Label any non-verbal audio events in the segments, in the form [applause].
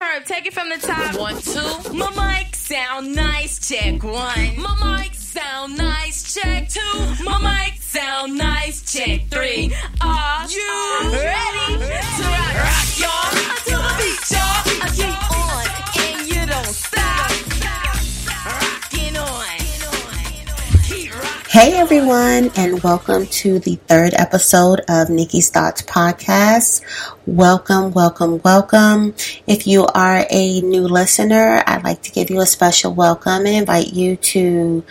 Herb, take it from the top. One, two. My mic sound nice. Check one. My mic sound nice. Check two. My mic sound nice. Check three. Are you ready to rock, rock y'all? Until the beat, y'all. I keep Hey everyone, and welcome to the third episode of Nikki's Thoughts Podcast. Welcome, welcome, welcome. If you are a new listener, I'd like to give you a special welcome and invite you to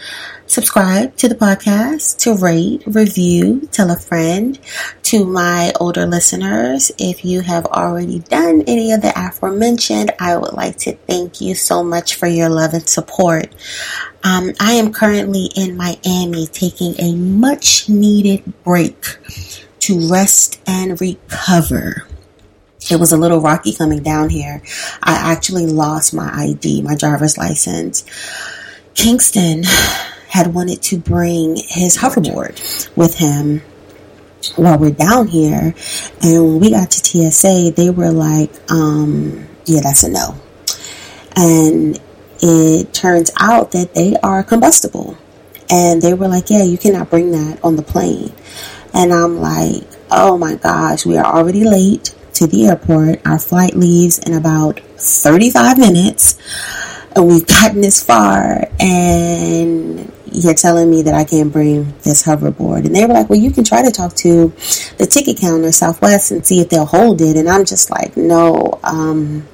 subscribe to the podcast, to rate, review, tell a friend. To my older listeners, if you have already done any of the aforementioned, I would like to thank you so much for your love and support. Um, I am currently in Miami taking a much needed break to rest and recover. It was a little rocky coming down here. I actually lost my ID, my driver's license. Kingston had wanted to bring his hoverboard with him while we're down here. And when we got to TSA, they were like, um, yeah, that's a no. And it turns out that they are combustible. And they were like, yeah, you cannot bring that on the plane. And I'm like, oh my gosh, we are already late to the airport. Our flight leaves in about 35 minutes. And we've gotten this far. And you're telling me that I can't bring this hoverboard. And they were like, well, you can try to talk to the ticket counter, Southwest, and see if they'll hold it. And I'm just like, no, um,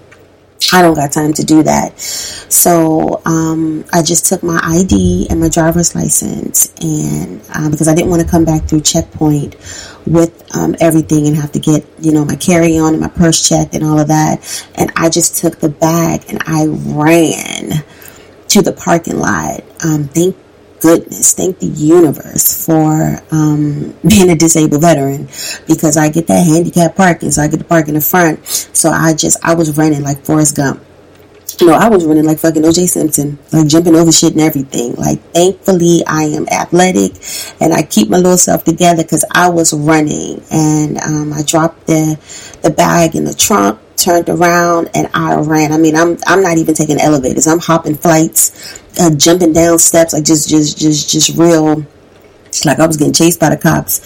I don't got time to do that. So um, I just took my ID and my driver's license, and um, because I didn't want to come back through checkpoint with um, everything and have to get you know my carry on and my purse checked and all of that, and I just took the bag and I ran to the parking lot. Um, thank goodness, thank the universe for um, [laughs] being a disabled veteran because I get that handicap parking, so I get to park in the front. So I just, I was running like Forrest Gump. Know, I was running like fucking OJ Simpson, like jumping over shit and everything. Like, thankfully, I am athletic and I keep my little self together because I was running and um, I dropped the the bag in the trunk, turned around, and I ran. I mean, I'm I'm not even taking elevators. I'm hopping flights, uh, jumping down steps, like just just just just real. It's like I was getting chased by the cops.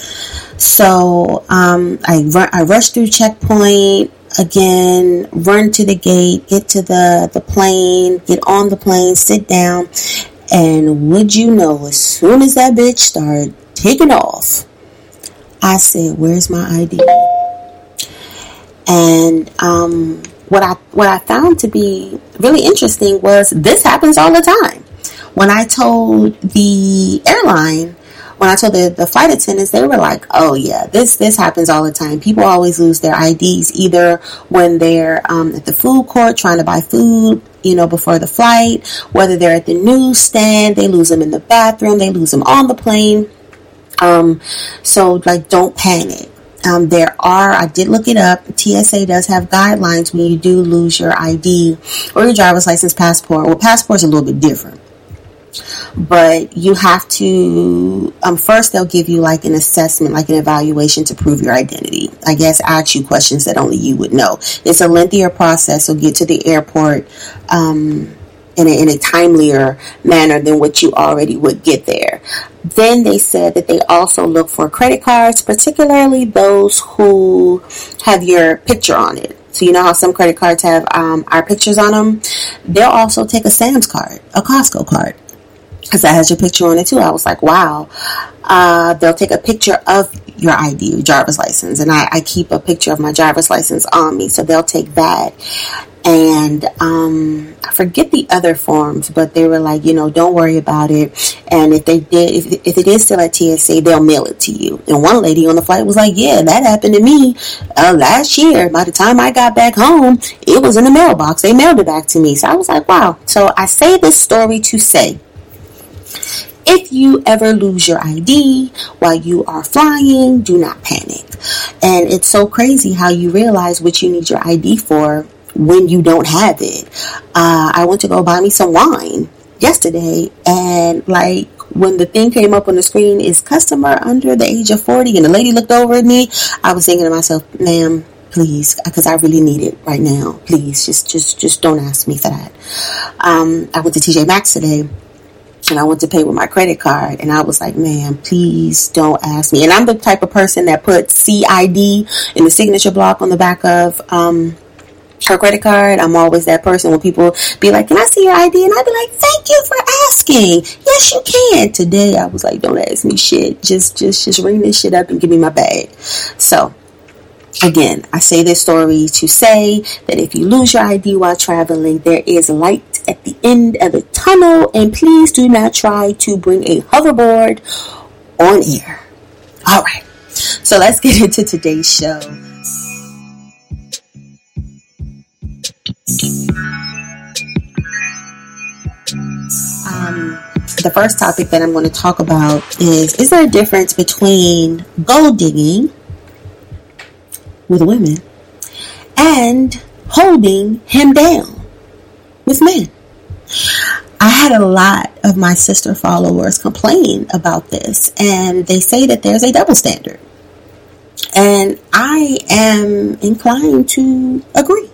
So um, I run, I rushed through checkpoint again, run to the gate, get to the, the plane, get on the plane, sit down, and would you know, as soon as that bitch started taking off, I said, Where's my ID? And um, what I what I found to be really interesting was this happens all the time. When I told the airline when I told the, the flight attendants, they were like, "Oh yeah, this this happens all the time. People always lose their IDs either when they're um, at the food court trying to buy food, you know, before the flight, whether they're at the newsstand, they lose them in the bathroom, they lose them on the plane. Um, so like, don't panic. Um, there are, I did look it up. TSA does have guidelines when you do lose your ID or your driver's license, passport. Well, passport's a little bit different but you have to um, first they'll give you like an assessment like an evaluation to prove your identity. I guess ask you questions that only you would know. It's a lengthier process so get to the airport um, in, a, in a timelier manner than what you already would get there. Then they said that they also look for credit cards particularly those who have your picture on it. So you know how some credit cards have um, our pictures on them they'll also take a sam's card a costco card because that has your picture on it too. I was like, wow. Uh, they'll take a picture of your ID, your driver's license, and I, I, keep a picture of my driver's license on me, so they'll take that. And um, I forget the other forms, but they were like, you know, don't worry about it. And if they did, if, if it is still at TSA, they'll mail it to you. And one lady on the flight was like, yeah, that happened to me uh, last year. By the time I got back home, it was in the mailbox. They mailed it back to me. So I was like, wow. So I say this story to say if you ever lose your ID while you are flying, do not panic. And it's so crazy how you realize what you need your ID for when you don't have it. Uh, I went to go buy me some wine yesterday, and like when the thing came up on the screen is customer under the age of 40, and the lady looked over at me, I was thinking to myself, ma'am, please, because I really need it right now. Please, just, just, just don't ask me for that. Um, I went to TJ Maxx today and I went to pay with my credit card and I was like, man, please don't ask me. And I'm the type of person that puts CID in the signature block on the back of, um, her credit card. I'm always that person when people be like, Can I see your ID? And I'd be like, Thank you for asking. Yes, you can. Today I was like, Don't ask me shit. Just just just ring this shit up and give me my bag. So again, I say this story to say that if you lose your ID while traveling, there is light at the end of the tunnel, and please do not try to bring a hoverboard on air. All right. So let's get [laughs] into today's show. Um, the first topic that I'm going to talk about is Is there a difference between gold digging with women and holding him down with men? I had a lot of my sister followers complain about this, and they say that there's a double standard. And I am inclined to agree.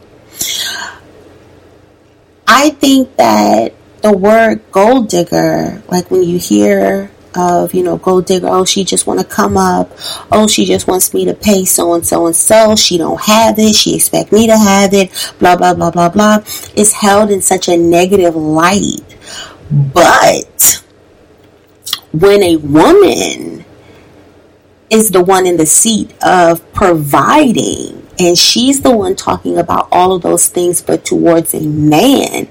I think that the word gold digger, like when you hear of, you know, gold digger, oh, she just want to come up. Oh, she just wants me to pay so and so and so. She don't have it. She expect me to have it. Blah, blah, blah, blah, blah. It's held in such a negative light. But when a woman is the one in the seat of providing and she's the one talking about all of those things, but towards a man,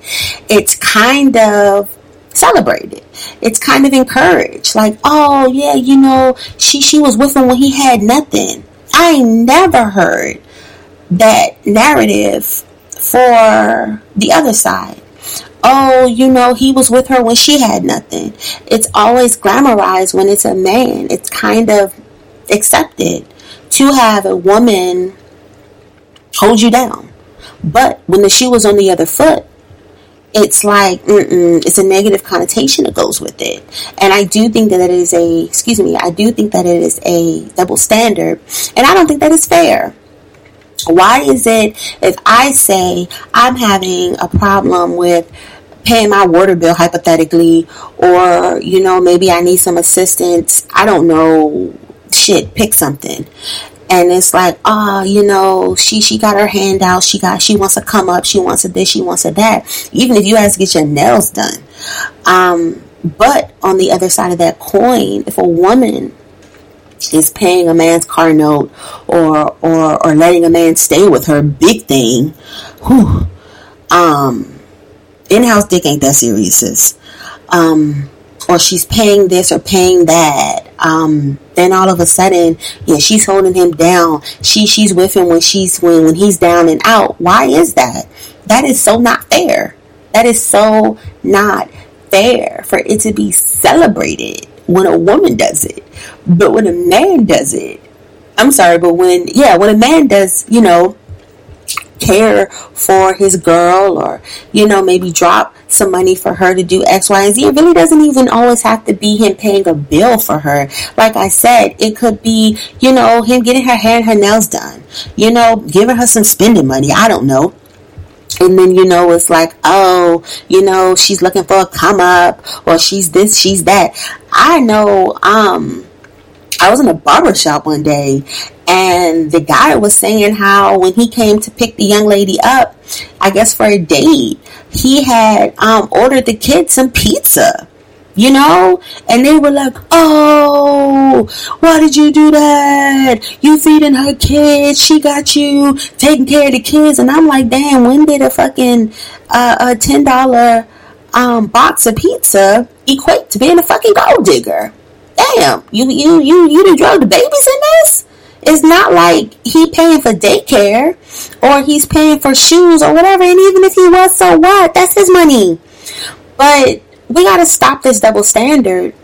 it's kind of celebrated. It's kind of encouraged. Like, oh yeah, you know, she she was with him when he had nothing. I never heard that narrative for the other side. Oh, you know, he was with her when she had nothing. It's always glamorized when it's a man. It's kind of accepted to have a woman hold you down. But when the shoe was on the other foot, it's like it's a negative connotation that goes with it and i do think that it is a excuse me i do think that it is a double standard and i don't think that is fair why is it if i say i'm having a problem with paying my water bill hypothetically or you know maybe i need some assistance i don't know shit pick something and it's like, oh, you know, she she got her hand out. She got she wants to come up. She wants a this. She wants a that. Even if you have to get your nails done. Um, but on the other side of that coin, if a woman is paying a man's car note or or or letting a man stay with her, big thing. Whew, um, in-house dick ain't that serious, sis. Um, or she's paying this or paying that. Um, then all of a sudden, yeah, she's holding him down. She she's with him when she's when when he's down and out. Why is that? That is so not fair. That is so not fair for it to be celebrated when a woman does it. But when a man does it, I'm sorry, but when yeah, when a man does, you know, care for his girl or, you know, maybe drop some money for her to do X, Y, and Z. It really doesn't even always have to be him paying a bill for her. Like I said, it could be, you know, him getting her hair and her nails done, you know, giving her some spending money. I don't know. And then, you know, it's like, oh, you know, she's looking for a come up or she's this, she's that. I know, um, I was in a barber shop one day and the guy was saying how when he came to pick the young lady up, I guess for a date, he had um, ordered the kids some pizza. You know? And they were like, oh, why did you do that? You feeding her kids. She got you taking care of the kids. And I'm like, damn, when did a fucking uh, a $10 um, box of pizza equate to being a fucking gold digger? Damn, you, you, you, you done drug the babies in this? It's not like he paying for daycare or he's paying for shoes or whatever. And even if he was, so what? That's his money. But we got to stop this double standard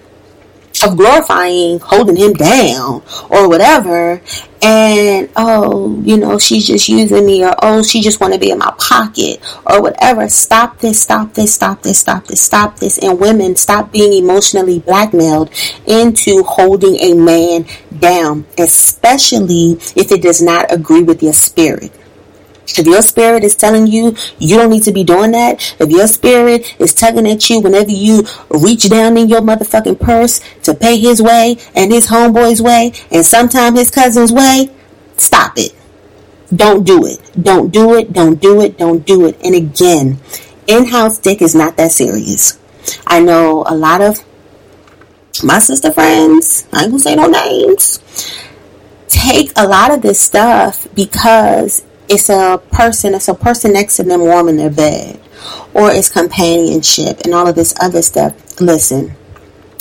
of glorifying holding him down or whatever. And oh you know she's just using me or oh she just want to be in my pocket or whatever. Stop this stop this stop this stop this stop this. And women stop being emotionally blackmailed into holding a man down especially if it does not agree with your spirit if your spirit is telling you you don't need to be doing that, if your spirit is tugging at you whenever you reach down in your motherfucking purse to pay his way and his homeboy's way and sometimes his cousin's way, stop it. Don't do it. Don't do it. Don't do it. Don't do it. And again, in-house dick is not that serious. I know a lot of my sister friends, I ain't gonna say no names, take a lot of this stuff because it's a person, it's a person next to them warm in their bed, or it's companionship and all of this other stuff. Listen,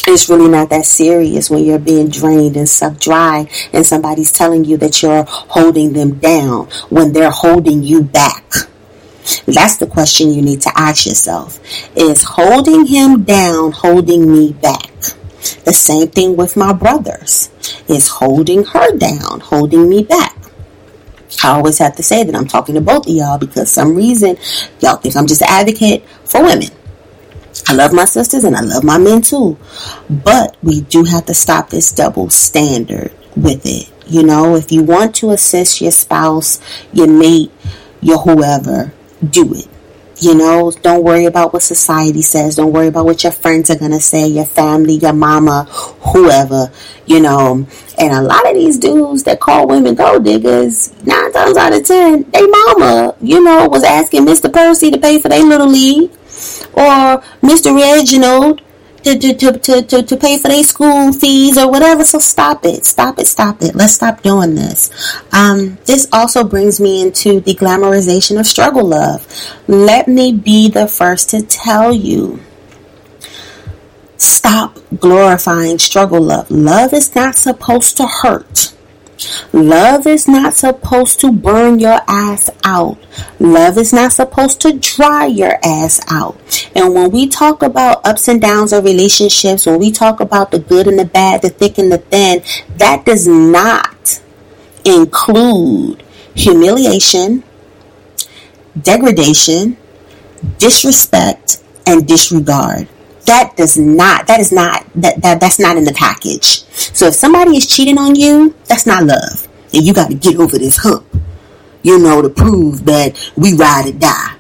it's really not that serious when you're being drained and sucked dry and somebody's telling you that you're holding them down when they're holding you back. That's the question you need to ask yourself. Is holding him down holding me back? The same thing with my brothers. Is holding her down holding me back? I always have to say that I'm talking to both of y'all because some reason y'all think I'm just an advocate for women. I love my sisters and I love my men too. But we do have to stop this double standard with it. You know, if you want to assist your spouse, your mate, your whoever, do it. You know, don't worry about what society says. Don't worry about what your friends are going to say, your family, your mama, whoever, you know. And a lot of these dudes that call women gold diggers, nine times out of ten, they mama, you know, was asking Mr. Percy to pay for their little league. Or Mr. Reginald to, to, to, to, to pay for their school fees or whatever. So stop it. Stop it. Stop it. Let's stop doing this. Um, this also brings me into the glamorization of struggle love. Let me be the first to tell you stop glorifying struggle love. Love is not supposed to hurt. Love is not supposed to burn your ass out. Love is not supposed to dry your ass out. And when we talk about ups and downs of relationships, when we talk about the good and the bad, the thick and the thin, that does not include humiliation, degradation, disrespect, and disregard that does not that is not that, that that's not in the package. So if somebody is cheating on you that's not love. And you got to get over this hump you know to prove that we ride or die.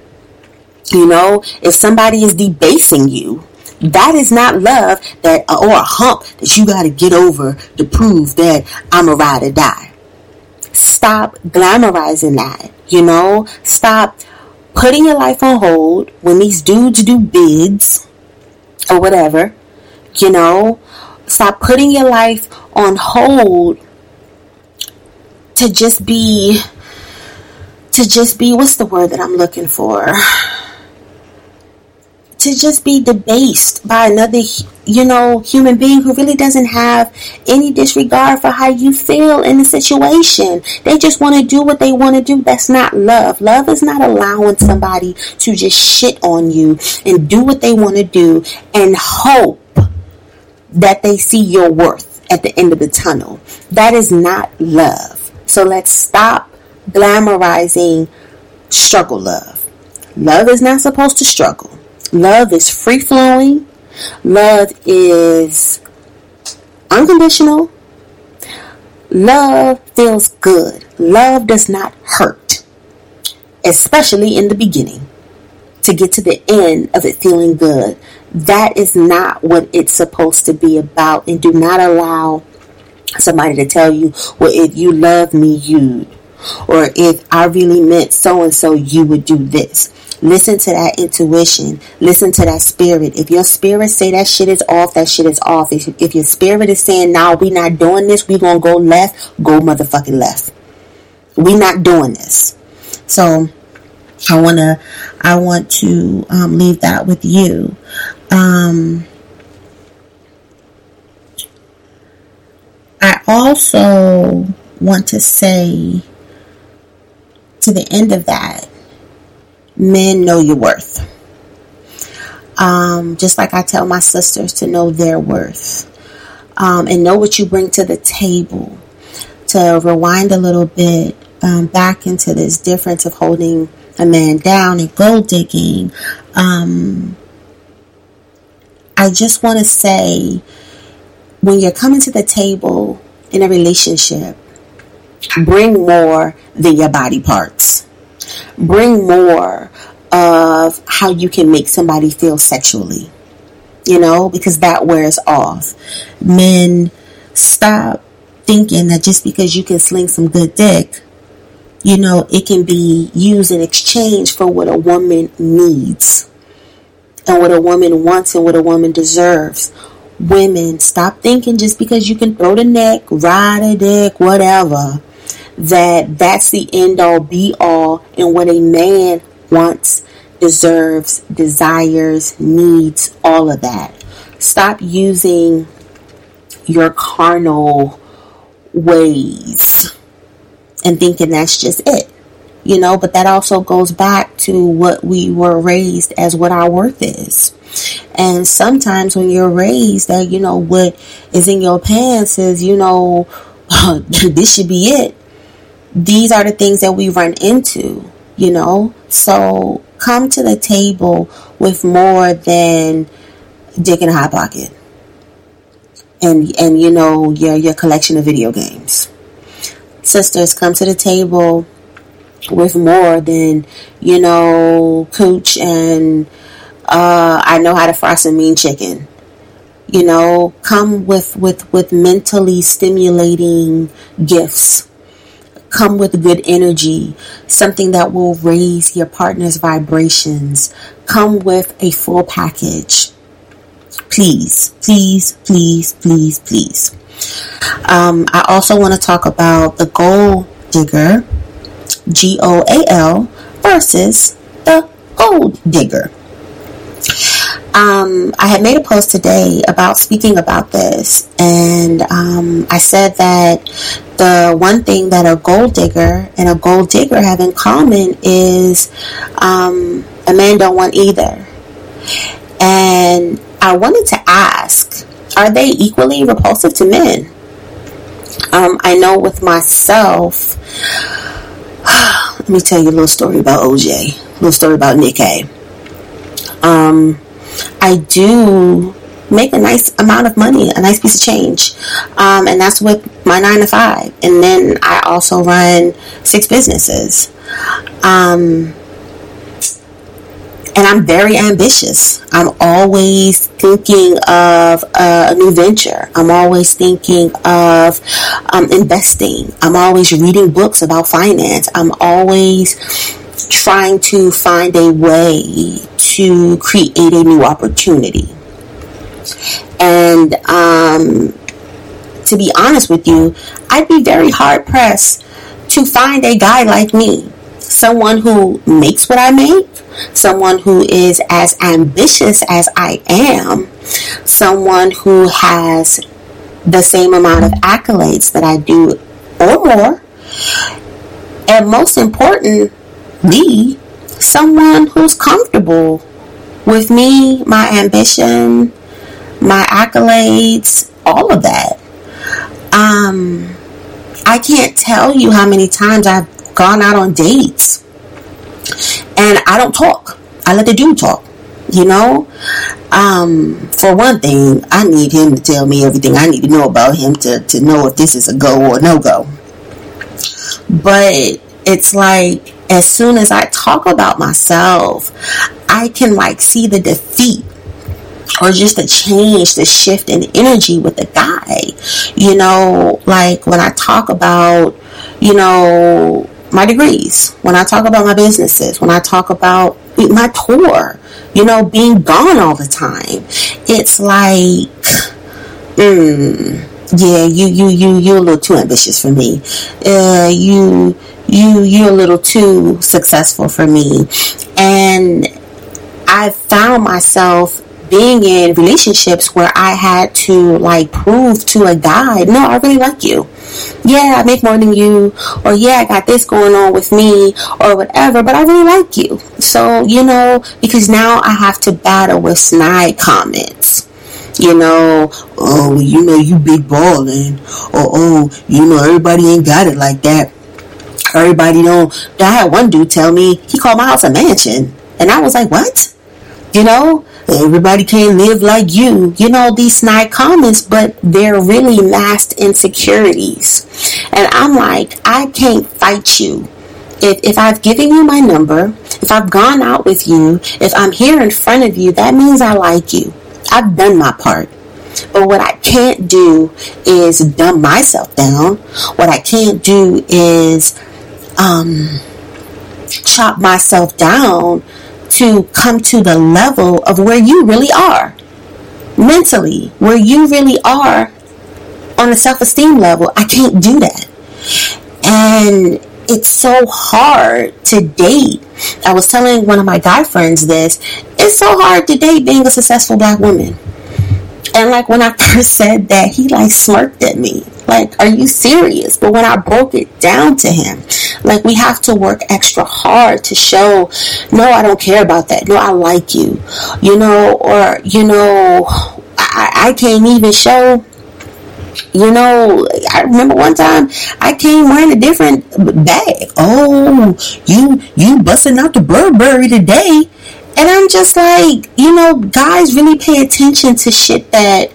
You know if somebody is debasing you that is not love that or a hump that you got to get over to prove that i'm a ride or die. Stop glamorizing that you know? Stop putting your life on hold when these dudes do bids or whatever, you know, stop putting your life on hold to just be to just be what's the word that I'm looking for? To just be debased by another you know, human being who really doesn't have any disregard for how you feel in the situation. They just want to do what they want to do. That's not love. Love is not allowing somebody to just shit on you and do what they want to do and hope that they see your worth at the end of the tunnel. That is not love. So let's stop glamorizing struggle love. Love is not supposed to struggle. Love is free flowing. Love is unconditional. Love feels good. Love does not hurt, especially in the beginning. To get to the end of it feeling good. That is not what it's supposed to be about. And do not allow somebody to tell you, well, if you love me, you'd. Or if I really meant so and so, you would do this. Listen to that intuition. Listen to that spirit. If your spirit say that shit is off, that shit is off. If, if your spirit is saying, nah, we not doing this, we gonna go left, go motherfucking left. We not doing this. So I wanna, I want to um, leave that with you. Um, I also want to say to the end of that men know your worth. Um, just like I tell my sisters to know their worth. um, and know what you bring to the table. To rewind a little bit um, back into this difference of holding a man down and gold digging, um, I just want to say when you're coming to the table in a relationship, bring more than your body parts. Bring more of how you can make somebody feel sexually, you know, because that wears off. Men, stop thinking that just because you can sling some good dick, you know, it can be used in exchange for what a woman needs and what a woman wants and what a woman deserves. Women, stop thinking just because you can throw the neck, ride a dick, whatever, that that's the end all be all and what a man wants, deserves, desires, needs, all of that. Stop using your carnal ways and thinking that's just it. You know, but that also goes back to what we were raised as what our worth is. And sometimes when you're raised that, you know, what is in your pants is, you know, [laughs] this should be it. These are the things that we run into, you know? So come to the table with more than dick in a hot pocket. And, and you know, your, your collection of video games sisters come to the table with more than, you know, cooch and uh, I know how to fry some mean chicken. You know, come with, with, with mentally stimulating gifts. Come with good energy, something that will raise your partner's vibrations. Come with a full package. Please, please, please, please, please. Um, I also want to talk about the goal digger, G O A L, versus the gold digger. Um, I had made a post today about speaking about this, and um, I said that the one thing that a gold digger and a gold digger have in common is um, a man don't want either. And I wanted to ask are they equally repulsive to men? Um, I know with myself, [sighs] let me tell you a little story about OJ, a little story about Nikki Um, I do make a nice amount of money, a nice piece of change. Um, and that's with my nine to five. And then I also run six businesses. Um, and I'm very ambitious. I'm always thinking of a, new venture. I'm always thinking of um, investing. I'm always reading books about finance. I'm always trying to find a way to create a new opportunity. And um, to be honest with you, I'd be very hard pressed to find a guy like me, someone who makes what I make. Someone who is as ambitious as I am, someone who has the same amount of accolades that I do or more, and most importantly, someone who's comfortable with me, my ambition, my accolades, all of that. Um, I can't tell you how many times I've gone out on dates and I don't talk. I let the dude talk. You know, um, for one thing, I need him to tell me everything I need to know about him to, to know if this is a go or no go. But it's like, as soon as I talk about myself, I can like see the defeat or just the change, the shift in energy with the guy. You know, like when I talk about, you know, my degrees, when I talk about my businesses, when I talk about my tour, you know, being gone all the time, it's like, mm, yeah, you, you, you, you're a little too ambitious for me. Uh, you, you, you're a little too successful for me. And I found myself being in relationships where I had to like prove to a guy, no, I really like you yeah, I make more than you, or yeah, I got this going on with me, or whatever, but I really like you. So, you know, because now I have to battle with snide comments. You know, oh, you know, you big ballin', or oh, you know, everybody ain't got it like that. Everybody don't. I had one dude tell me he called my house a mansion, and I was like, what? You know, everybody can't live like you. You know, these snide comments, but they're really masked insecurities. And I'm like, I can't fight you. If, if I've given you my number, if I've gone out with you, if I'm here in front of you, that means I like you. I've done my part. But what I can't do is dumb myself down. What I can't do is um, chop myself down to come to the level of where you really are mentally, where you really are on a self esteem level. I can't do that. And it's so hard to date. I was telling one of my guy friends this. It's so hard to date being a successful black woman. And like when I [laughs] first said that, he like smirked at me. Like, are you serious? But when I broke it down to him, like we have to work extra hard to show, no, I don't care about that. No, I like you. You know, or, you know, I, I can't even show you know, I remember one time I came wearing a different bag. Oh, you you busting out the Burberry today. And I'm just like, you know, guys really pay attention to shit that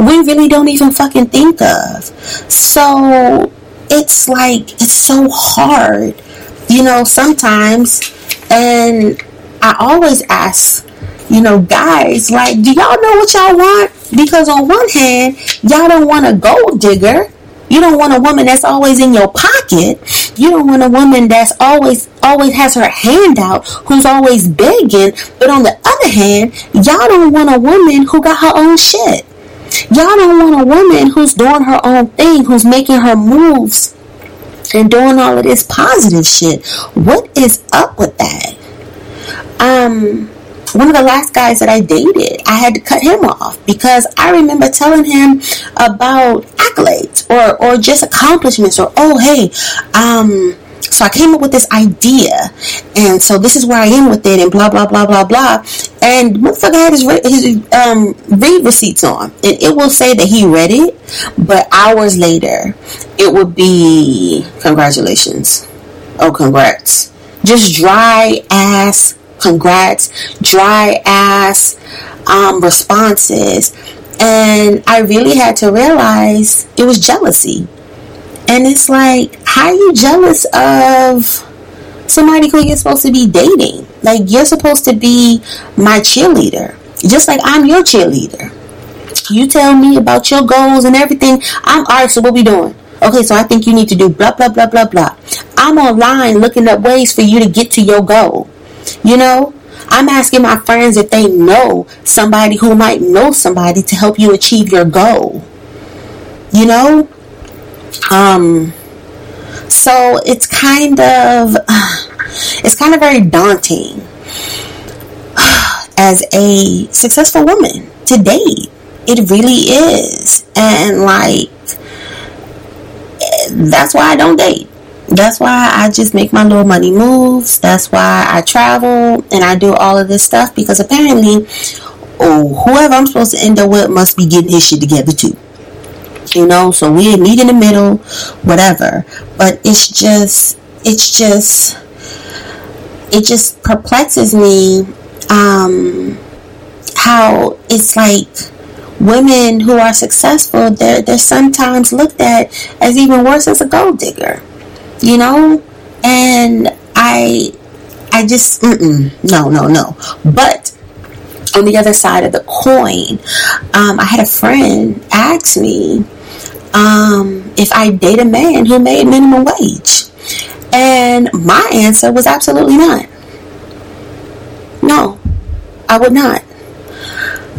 we really don't even fucking think of. So it's like, it's so hard, you know, sometimes. And I always ask, you know, guys, like, do y'all know what y'all want? Because on one hand, y'all don't want a gold digger. You don't want a woman that's always in your pocket. You don't want a woman that's always always has her hand out, who's always begging. But on the other hand, y'all don't want a woman who got her own shit. Y'all don't want a woman who's doing her own thing, who's making her moves and doing all of this positive shit. What is up with that? Um, one of the last guys that I dated, I had to cut him off because I remember telling him about accolades or, or just accomplishments or, oh, hey, um, so I came up with this idea, and so this is where I am with it, and blah blah blah blah blah. And motherfucker had his his um, read receipts on, and it will say that he read it, but hours later, it would be congratulations, oh congrats, just dry ass congrats, dry ass um, responses, and I really had to realize it was jealousy. And it's like, how are you jealous of somebody who you're supposed to be dating? Like, you're supposed to be my cheerleader, just like I'm your cheerleader. You tell me about your goals and everything. I'm all right. So what we doing? Okay, so I think you need to do blah blah blah blah blah. I'm online looking up ways for you to get to your goal. You know, I'm asking my friends if they know somebody who might know somebody to help you achieve your goal. You know, um, so it's kind of [sighs] it's kind of very daunting [sighs] as a successful woman to date. It really is, and like that's why I don't date. That's why I just make my little money moves. That's why I travel and I do all of this stuff because apparently, oh, whoever I'm supposed to end up with must be getting his shit together too you know? So we meet in the middle whatever. But it's just it's just it just perplexes me um how it's like women who are successful they're they're sometimes looked at as even worse as a gold digger you know? And i i just no no no. But on the other side of the coin, um, I had a friend ask me um, if I date a man who made minimum wage. And my answer was absolutely not. No, I would not.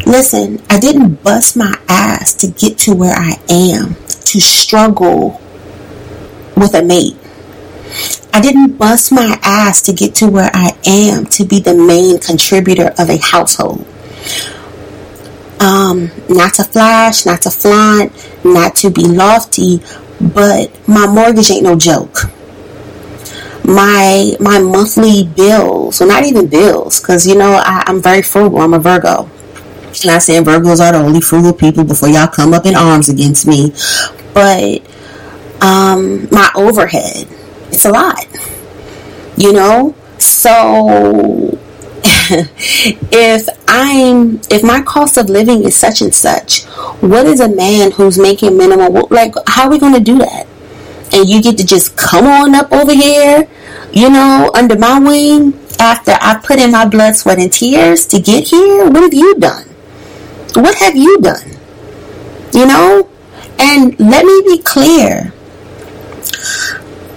Listen, I didn't bust my ass to get to where I am, to struggle with a mate. I didn't bust my ass to get to where I am to be the main contributor of a household. Um, not to flash, not to flaunt, not to be lofty, but my mortgage ain't no joke. My my monthly bills, well, not even bills, because you know I, I'm very frugal. I'm a Virgo. Not saying Virgos are the only frugal people before y'all come up in arms against me, but um, my overhead, it's a lot. You know? So [laughs] if I'm if my cost of living is such and such, what is a man who's making minimum like how are we going to do that? And you get to just come on up over here, you know, under my wing after I put in my blood, sweat and tears to get here? What have you done? What have you done? You know? And let me be clear.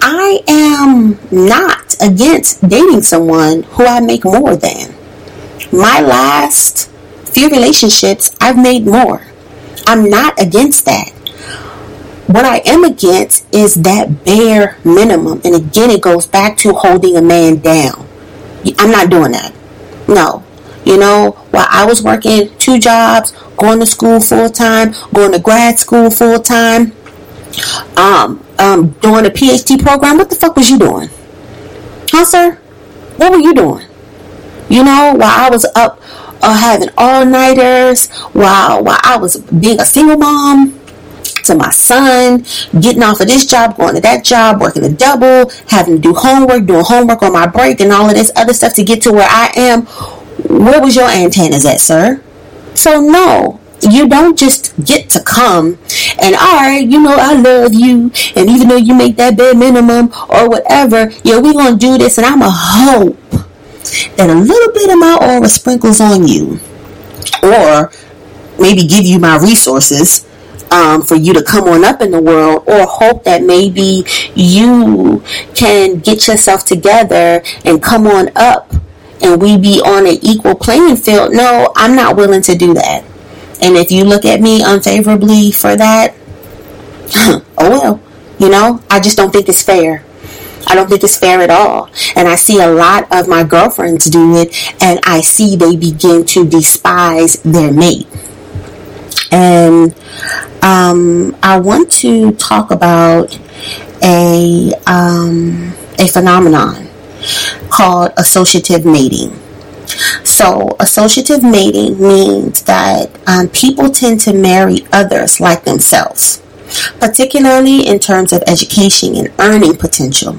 I am not against dating someone who I make more than. My last few relationships, I've made more. I'm not against that. What I am against is that bare minimum. And again, it goes back to holding a man down. I'm not doing that. No. You know, while I was working two jobs, going to school full time, going to grad school full time, um, um, doing a PhD program, what the fuck was you doing? Huh, sir? What were you doing? You know, while I was up uh, having all nighters, while while I was being a single mom, to my son, getting off of this job, going to that job, working a double, having to do homework, doing homework on my break, and all of this other stuff to get to where I am. Where was your antennas at, sir? So, no, you don't just get to come and all right, you know, I love you, and even though you make that bare minimum or whatever, yeah, we gonna do this, and I'ma hope that a little bit of my aura sprinkles on you, or maybe give you my resources um, for you to come on up in the world or hope that maybe you can get yourself together and come on up and we be on an equal playing field. No, I'm not willing to do that. And if you look at me unfavorably for that, [clears throat] oh well, you know, I just don't think it's fair. I don't think it's fair at all. And I see a lot of my girlfriends do it, and I see they begin to despise their mate. And um, I want to talk about a um, a phenomenon called associative mating. So, associative mating means that um, people tend to marry others like themselves, particularly in terms of education and earning potential.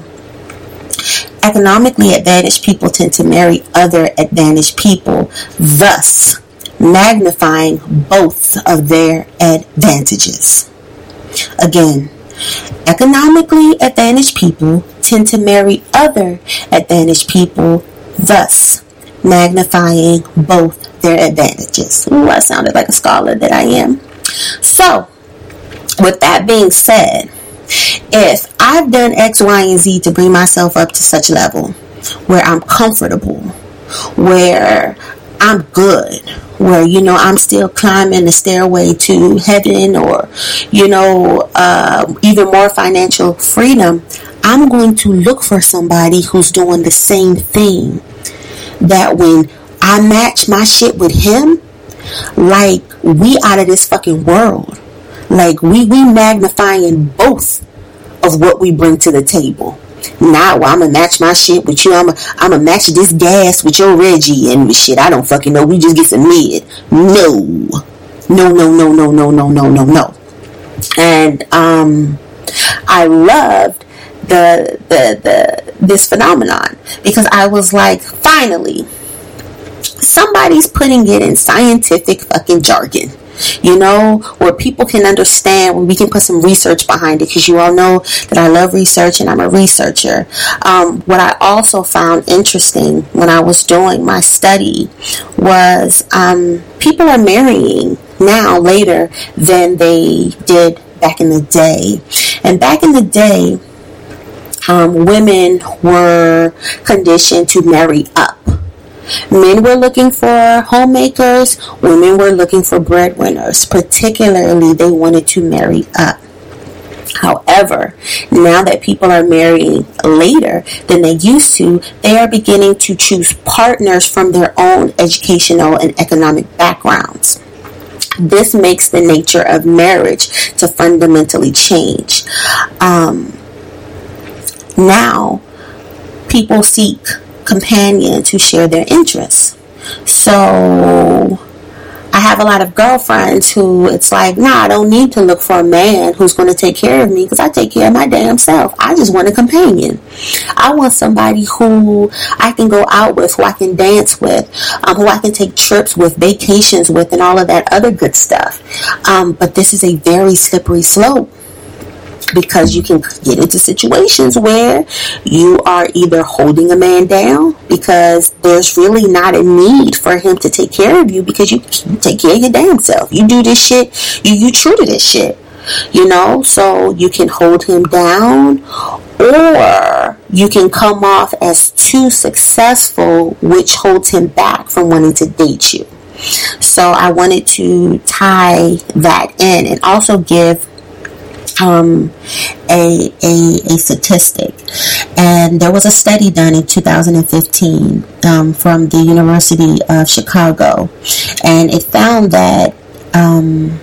Economically advantaged people tend to marry other advantaged people, thus magnifying both of their advantages. Again, economically advantaged people tend to marry other advantaged people, thus magnifying both their advantages. Ooh, I sounded like a scholar that I am. So, with that being said, if I've done X, Y, and Z to bring myself up to such level where I'm comfortable, where I'm good, where you know I'm still climbing the stairway to heaven or you know uh, even more financial freedom, I'm going to look for somebody who's doing the same thing that when I match my shit with him, like we out of this fucking world. Like we we magnifying both of what we bring to the table. Now well, I'm gonna match my shit with you. I'm gonna match this gas with your Reggie and shit. I don't fucking know. We just get some mid. No, no, no, no, no, no, no, no, no, no. And um, I loved the the the this phenomenon because I was like, finally, somebody's putting it in scientific fucking jargon. You know, where people can understand, where we can put some research behind it, because you all know that I love research and I'm a researcher. Um, what I also found interesting when I was doing my study was um, people are marrying now later than they did back in the day. And back in the day, um, women were conditioned to marry up. Men were looking for homemakers, women were looking for breadwinners. Particularly, they wanted to marry up. However, now that people are marrying later than they used to, they are beginning to choose partners from their own educational and economic backgrounds. This makes the nature of marriage to fundamentally change. Um, now people seek companions who share their interests. So I have a lot of girlfriends who it's like, nah, I don't need to look for a man who's going to take care of me because I take care of my damn self. I just want a companion. I want somebody who I can go out with, who I can dance with, um, who I can take trips with, vacations with, and all of that other good stuff. Um, but this is a very slippery slope because you can get into situations where you are either holding a man down because there's really not a need for him to take care of you because you take care of your damn self. You do this shit, you, you true to this shit. You know, so you can hold him down or you can come off as too successful, which holds him back from wanting to date you. So I wanted to tie that in and also give um, a, a, a statistic. And there was a study done in 2015 um, from the University of Chicago, and it found that um,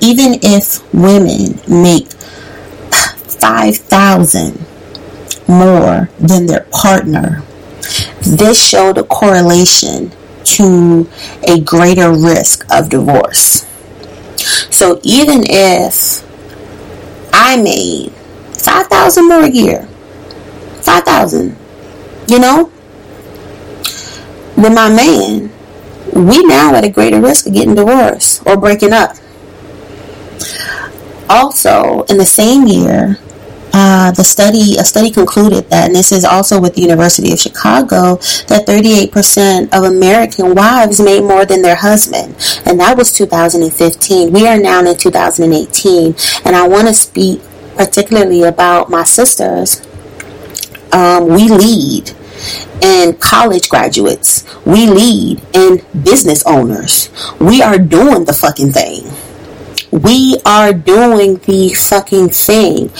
even if women make 5,000 more than their partner, this showed a correlation to a greater risk of divorce. So even if I made five thousand more a year. Five thousand. You know? With my man, we now at a greater risk of getting divorced or breaking up. Also, in the same year, uh, the study a study concluded that, and this is also with the University of Chicago, that 38% of American wives made more than their husband, and that was 2015. We are now in 2018, and I want to speak particularly about my sisters. Um, we lead in college graduates. We lead in business owners. We are doing the fucking thing. We are doing the fucking thing.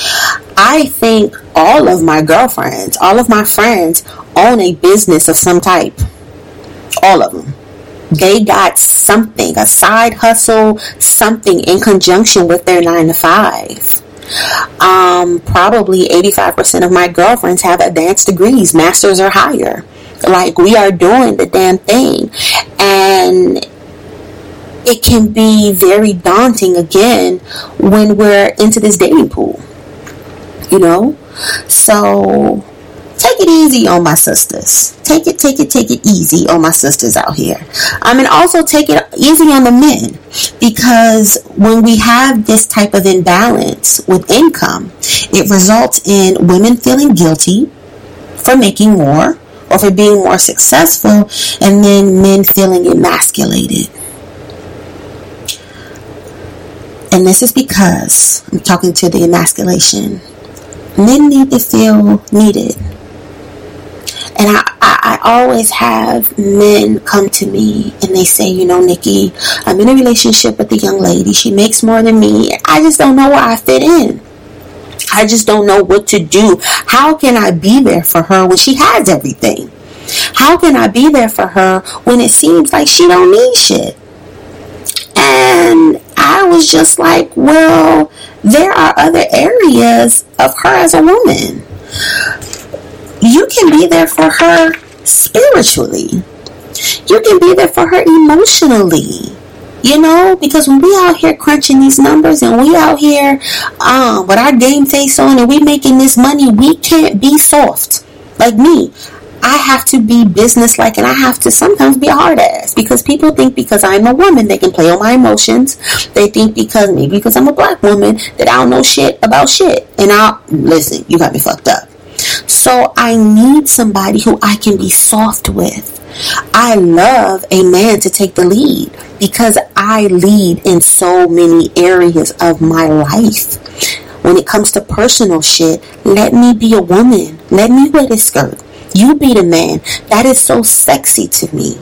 I think all of my girlfriends, all of my friends own a business of some type. All of them. They got something, a side hustle, something in conjunction with their nine to five. Um, probably 85% of my girlfriends have advanced degrees, masters or higher. Like, we are doing the damn thing. And it can be very daunting again when we're into this dating pool you know? So take it easy on my sisters. Take it, take it, take it easy on my sisters out here. I mean, also take it easy on the men because when we have this type of imbalance with income, it results in women feeling guilty for making more or for being more successful, and then men feeling emasculated. And this is because I'm talking to the emasculation men need to feel needed. And I, I, I, always have men come to me and they say, you know, Nikki, I'm in a relationship with a young lady. She makes more than me. I just don't know where I fit in. I just don't know what to do. How can I be there for her when she has everything? How can I be there for her when it seems like she don't need shit? And I was just like, well, there are other areas of her as a woman. You can be there for her spiritually. You can be there for her emotionally. You know, because when we out here crunching these numbers and we out here um, with our game face on and we making this money, we can't be soft. Like me, I have to be businesslike and I have to sometimes be a hard ass because people think because I'm a woman they can play on my emotions. They think because maybe because I'm a black woman that I don't know shit about shit. And I'll listen, you got me fucked up. So I need somebody who I can be soft with. I love a man to take the lead because I lead in so many areas of my life. When it comes to personal shit, let me be a woman. Let me wear the skirt. You be the man. That is so sexy to me.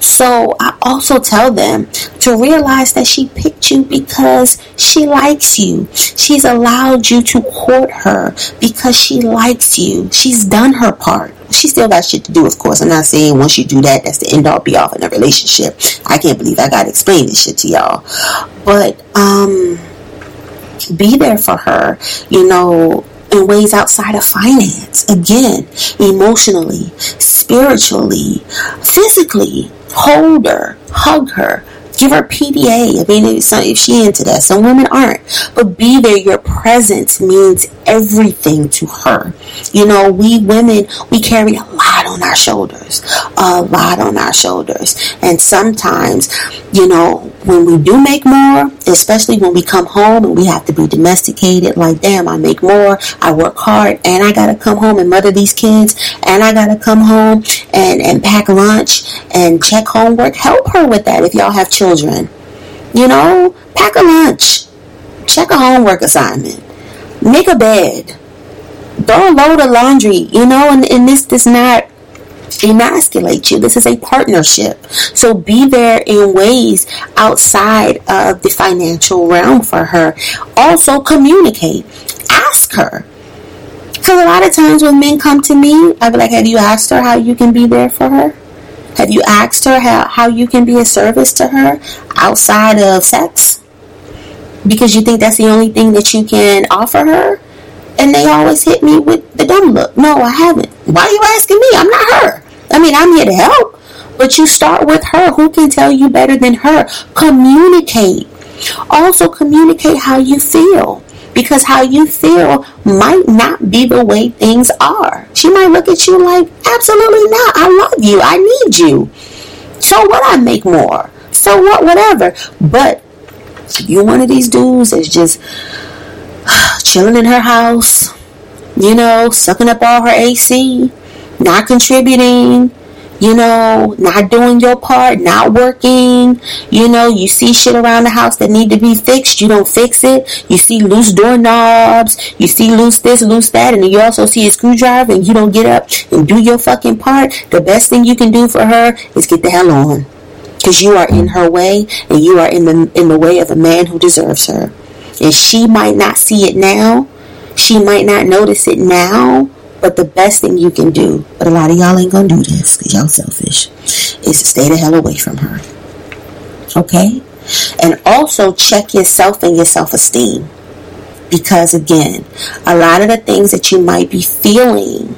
So I also tell them to realize that she picked you because she likes you. She's allowed you to court her because she likes you. She's done her part. She still got shit to do, of course. I'm not saying once you do that, that's the end all be all in a relationship. I can't believe I gotta explain this shit to y'all. But um be there for her, you know, in ways outside of finance. Again, emotionally, spiritually, physically. Hold her, hug her, Give her PDA. I mean, if, if she into that, some women aren't. But be there. Your presence means everything to her. You know, we women, we carry a lot on our shoulders, a lot on our shoulders. And sometimes, you know, when we do make more, especially when we come home and we have to be domesticated, like, damn, I make more, I work hard, and I gotta come home and mother these kids, and I gotta come home and, and pack lunch and check homework. Help her with that if y'all have children. You know, pack a lunch, check a homework assignment, make a bed, throw a load of laundry, you know, and, and this does not emasculate you. This is a partnership. So be there in ways outside of the financial realm for her. Also communicate. Ask her. Because a lot of times when men come to me, I'd be like, have you asked her how you can be there for her? Have you asked her how, how you can be a service to her outside of sex? Because you think that's the only thing that you can offer her? And they always hit me with the dumb look. No, I haven't. Why are you asking me? I'm not her. I mean, I'm here to help. But you start with her. Who can tell you better than her? Communicate. Also, communicate how you feel. Because how you feel might not be the way things are. She might look at you like, absolutely not. I love you. I need you. So what? I make more. So what? Whatever. But you're one of these dudes that's just [sighs] chilling in her house, you know, sucking up all her AC, not contributing, you know, not doing your part, not working, you know, you see shit around the house that need to be fixed, you don't fix it. You see loose doorknobs, you see loose this, loose that, and then you also see a screwdriver and you don't get up and do your fucking part. The best thing you can do for her is get the hell on. Cause you are in her way and you are in the in the way of a man who deserves her. And she might not see it now. She might not notice it now, but the best thing you can do, but a lot of y'all ain't gonna do this because y'all selfish, is to stay the hell away from her. Okay? And also check yourself and your self esteem. Because again, a lot of the things that you might be feeling,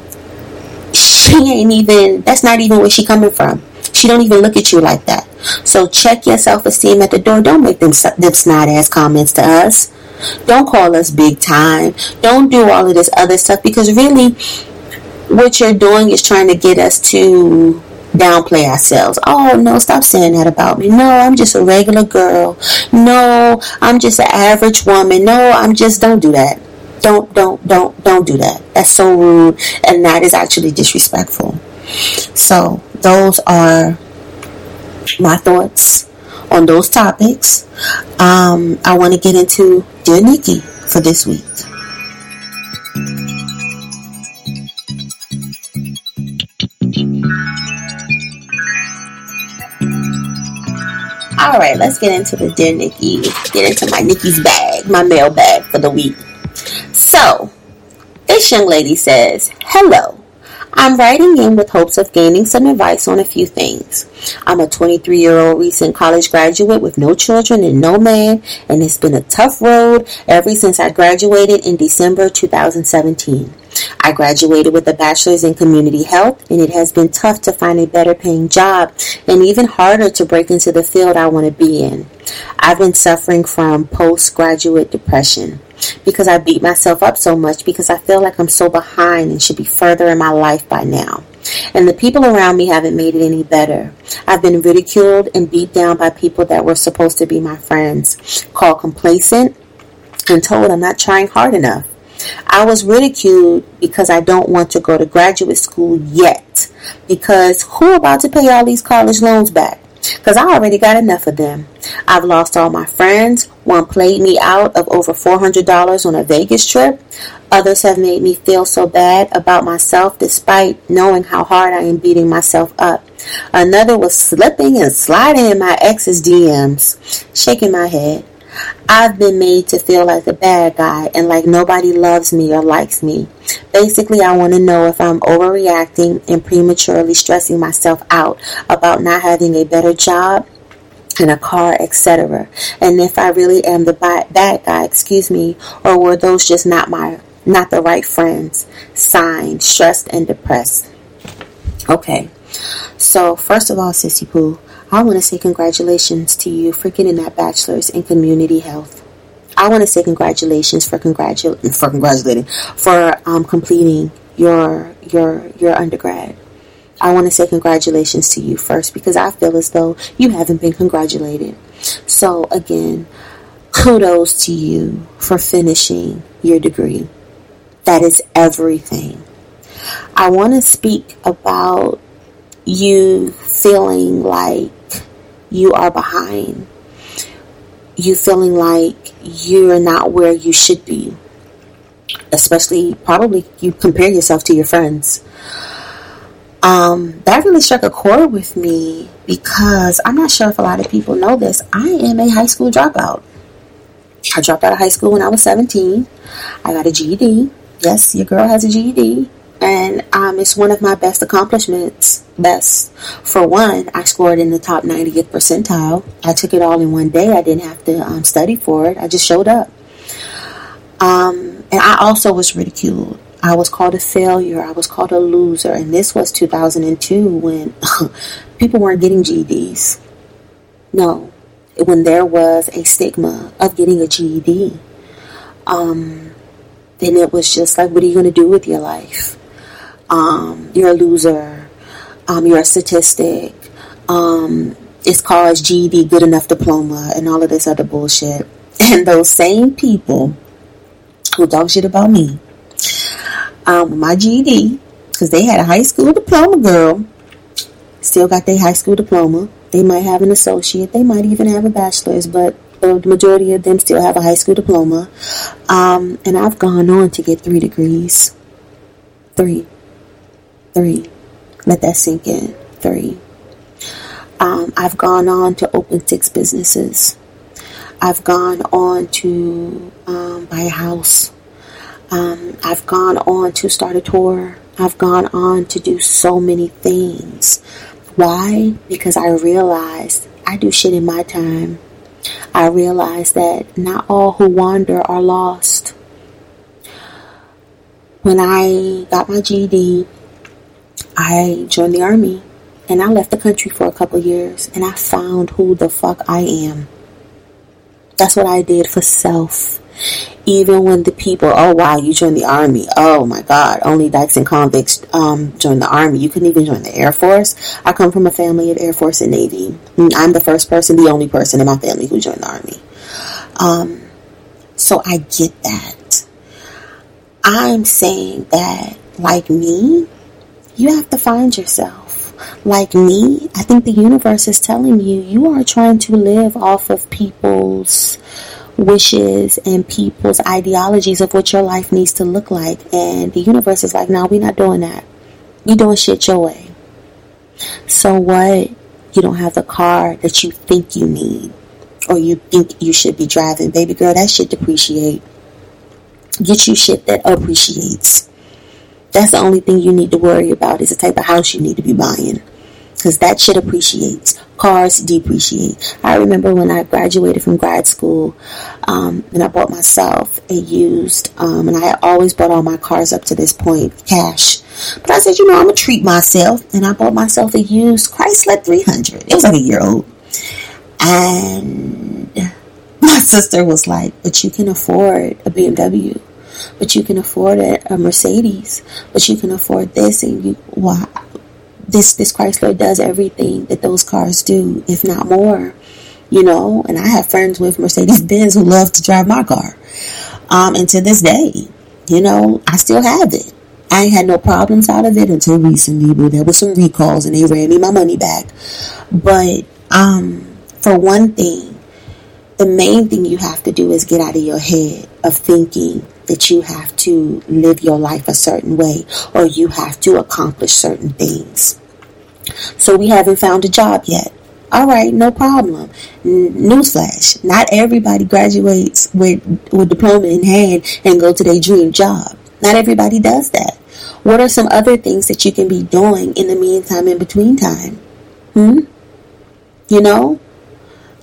she ain't even, that's not even where she coming from. She don't even look at you like that. So check your self esteem at the door. Don't make them, them snide ass comments to us. Don't call us big time. Don't do all of this other stuff because really what you're doing is trying to get us to downplay ourselves. Oh no, stop saying that about me. No, I'm just a regular girl. No, I'm just an average woman. No, I'm just don't do that. Don't don't don't don't do that. That's so rude and that is actually disrespectful. So, those are my thoughts on those topics. Um, I want to get into Dear Nikki for this week. All right, let's get into the Dear Nikki. Get into my Nikki's bag, my mail bag for the week. So, this young lady says, Hello. I'm writing in with hopes of gaining some advice on a few things. I'm a 23 year old recent college graduate with no children and no man, and it's been a tough road ever since I graduated in December 2017. I graduated with a bachelor's in community health, and it has been tough to find a better paying job and even harder to break into the field I want to be in. I've been suffering from postgraduate depression because I beat myself up so much because I feel like I'm so behind and should be further in my life by now. And the people around me haven't made it any better. I've been ridiculed and beat down by people that were supposed to be my friends, called complacent, and told I'm not trying hard enough. I was ridiculed because I don't want to go to graduate school yet. Because who about to pay all these college loans back? Because I already got enough of them. I've lost all my friends. One played me out of over $400 on a Vegas trip. Others have made me feel so bad about myself despite knowing how hard I am beating myself up. Another was slipping and sliding in my ex's DMs, shaking my head. I've been made to feel like the bad guy and like nobody loves me or likes me. Basically, I want to know if I'm overreacting and prematurely stressing myself out about not having a better job and a car, etc. And if I really am the bad guy, excuse me, or were those just not my not the right friends, signed, stressed, and depressed. Okay, so first of all, Sissy Pooh, I want to say congratulations to you for getting that bachelor's in community health. I want to say congratulations for congratu- for congratulating for um, completing your your your undergrad. I want to say congratulations to you first because I feel as though you haven't been congratulated. So again, kudos to you for finishing your degree. That is everything. I want to speak about you feeling like you are behind. You feeling like you're not where you should be. Especially, probably, you compare yourself to your friends. Um, that really struck a chord with me because I'm not sure if a lot of people know this. I am a high school dropout. I dropped out of high school when I was 17. I got a GED. Yes, your girl has a GED. And um, it's one of my best accomplishments. Best. For one, I scored in the top 90th percentile. I took it all in one day. I didn't have to um, study for it. I just showed up. Um, and I also was ridiculed. I was called a failure. I was called a loser. And this was 2002 when [laughs] people weren't getting GEDs. No, when there was a stigma of getting a GED. Um, then it was just like, what are you going to do with your life? Um, you're a loser. Um, you're a statistic. Um, it's called GED, good enough diploma, and all of this other bullshit. [laughs] And those same people who talk shit about me, um, my GED, because they had a high school diploma girl, still got their high school diploma. They might have an associate, they might even have a bachelor's, but the majority of them still have a high school diploma. Um, and I've gone on to get three degrees. Three. Three. Let that sink in. Three. Um, I've gone on to open six businesses. I've gone on to um, buy a house. Um, I've gone on to start a tour. I've gone on to do so many things. Why? Because I realized I do shit in my time. I realized that not all who wander are lost. When I got my GED, I joined the army and I left the country for a couple years and I found who the fuck I am. That's what I did for self. Even when the people, oh wow, you joined the army. Oh my God, only dykes and convicts um, join the army. You couldn't even join the Air Force. I come from a family of Air Force and Navy. I'm the first person, the only person in my family who joined the army. Um, so I get that. I'm saying that, like me, you have to find yourself. Like me, I think the universe is telling you you are trying to live off of people's wishes and people's ideologies of what your life needs to look like. And the universe is like, no, we're not doing that. We doing shit your way. So what? You don't have the car that you think you need or you think you should be driving. Baby girl, that shit depreciate. Get you shit that appreciates. That's the only thing you need to worry about is the type of house you need to be buying. Because that shit appreciates. Cars depreciate. I remember when I graduated from grad school um, and I bought myself a used, um, and I had always bought all my cars up to this point cash. But I said, you know, I'm going to treat myself. And I bought myself a used Chrysler 300. It was like a year old. And my sister was like, but you can afford a BMW but you can afford a, a, Mercedes, but you can afford this, and you wow, this this Chrysler does everything that those cars do, if not more. You know, and I have friends with Mercedes Benz who love to drive my car, um, and to this day, you know, I still have it. I ain't had no problems out of it until recently, but there was some recalls and they ran me my money back. But um, for one thing, the main thing you have to do is get out of your head of thinking that you have to live your life a certain way or you have to accomplish certain things. So we haven't found a job yet. All right, no problem. Newsflash: Not everybody graduates with with diploma in hand and go to their dream job. Not everybody does that. What are some other things that you can be doing in the meantime, in between time? Hmm. You know,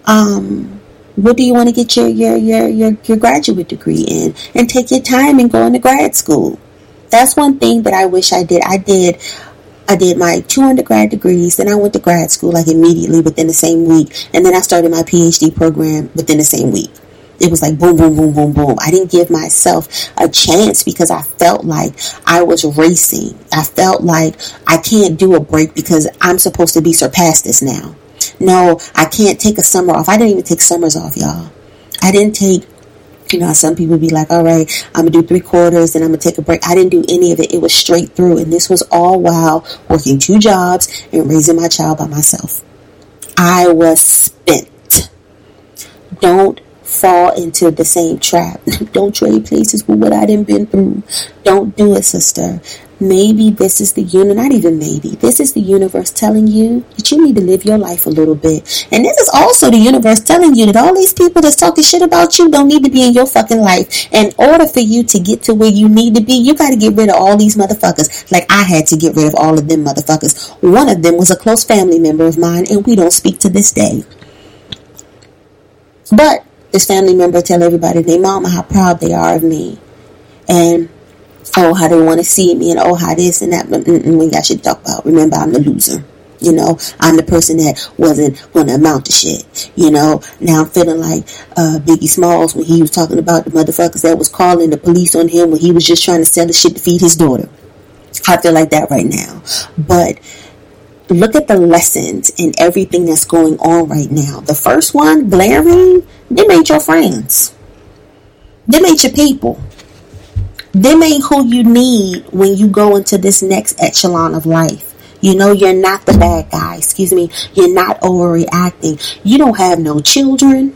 um, what do you want to get your, your, your, your, your graduate degree in? And take your time and go into grad school. That's one thing that I wish I did. I did I did my two undergrad degrees, then I went to grad school like immediately within the same week, and then I started my PhD program within the same week. It was like boom, boom, boom, boom, boom. I didn't give myself a chance because I felt like I was racing. I felt like I can't do a break because I'm supposed to be surpassed this now. No, I can't take a summer off. I didn't even take summers off, y'all. I didn't take you know, some people be like, all right, I'm going to do three quarters and I'm going to take a break. I didn't do any of it. It was straight through. And this was all while working two jobs and raising my child by myself. I was spent. Don't fall into the same trap. [laughs] Don't trade places with what I didn't been through. Don't do it, sister. Maybe this is the universe, not even maybe, this is the universe telling you that you need to live your life a little bit. And this is also the universe telling you that all these people that's talking shit about you don't need to be in your fucking life. In order for you to get to where you need to be, you got to get rid of all these motherfuckers. Like I had to get rid of all of them motherfuckers. One of them was a close family member of mine, and we don't speak to this day. But this family member tell everybody, their mama, how proud they are of me. And oh, how they want to see me and oh, how this and that. But mm-mm, we got shit to talk about. Remember, I'm the loser. You know, I'm the person that wasn't going to amount to shit. You know, now I'm feeling like uh, Biggie Smalls when he was talking about the motherfuckers that was calling the police on him when he was just trying to sell the shit to feed his daughter. I feel like that right now. But look at the lessons in everything that's going on right now. The first one, blaring, they made your friends. They made your people them ain't who you need when you go into this next echelon of life. You know, you're not the bad guy. Excuse me. You're not overreacting. You don't have no children.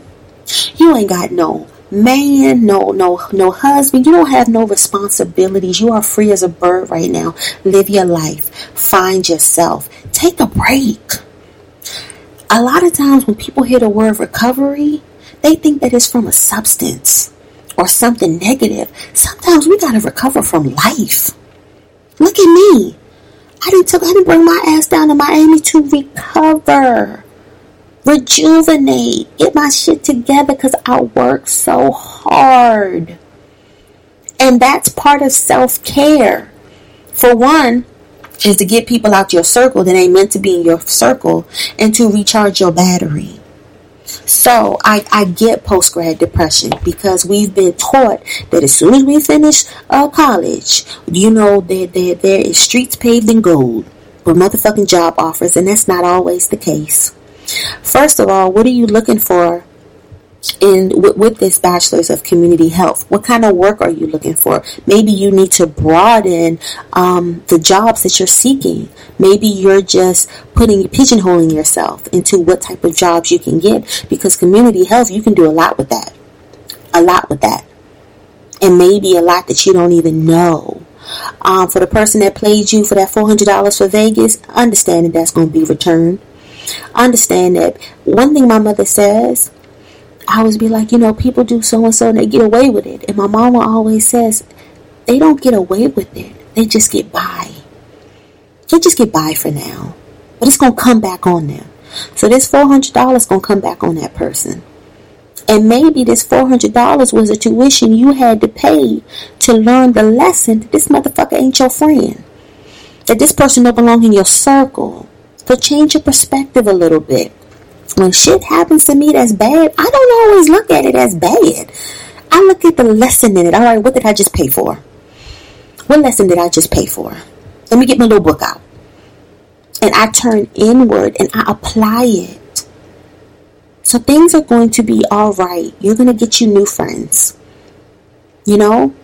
You ain't got no man, no, no, no husband. You don't have no responsibilities. You are free as a bird right now. Live your life. Find yourself. Take a break. A lot of times when people hear the word recovery, they think that it's from a substance or something negative, sometimes we gotta recover from life. Look at me. I didn't took I didn't bring my ass down to Miami to recover. Rejuvenate. Get my shit together because I work so hard. And that's part of self care. For one, is to get people out your circle that ain't meant to be in your circle and to recharge your battery. So I, I get post grad depression because we've been taught that as soon as we finish uh, college, you know, there, there, there is streets paved in gold with motherfucking job offers, and that's not always the case. First of all, what are you looking for in with, with, this bachelor's of community health what kind of work are you looking for? Maybe you need to broaden um, the jobs that you're seeking. Maybe you're just putting pigeonholing yourself into what type of jobs you can get because community health you can do a lot with that. A lot with that. And maybe a lot that you don't even know. Um, for the person that played you for that $400 for vegas understand that that's going to be returned. Understand that one thing my mother says I always be like, you know, people do so and so and they get away with it. And my mama always says, they don't get away with it. They just get by. They just get by for now. But it's going to come back on them. So this $400 is going to come back on that person. And maybe this $400 was a tuition you had to pay to learn the lesson that this motherfucker ain't your friend. That this person don't belong in your circle. So change your perspective a little bit when shit happens to me that's bad, I don't always look at it as bad. I look at the lesson in it. All right, what did I just pay for? What lesson did I just pay for? Let me get my little book out. And I turn inward and I apply it. So things are going to be all right. You're going to get you new friends. You know?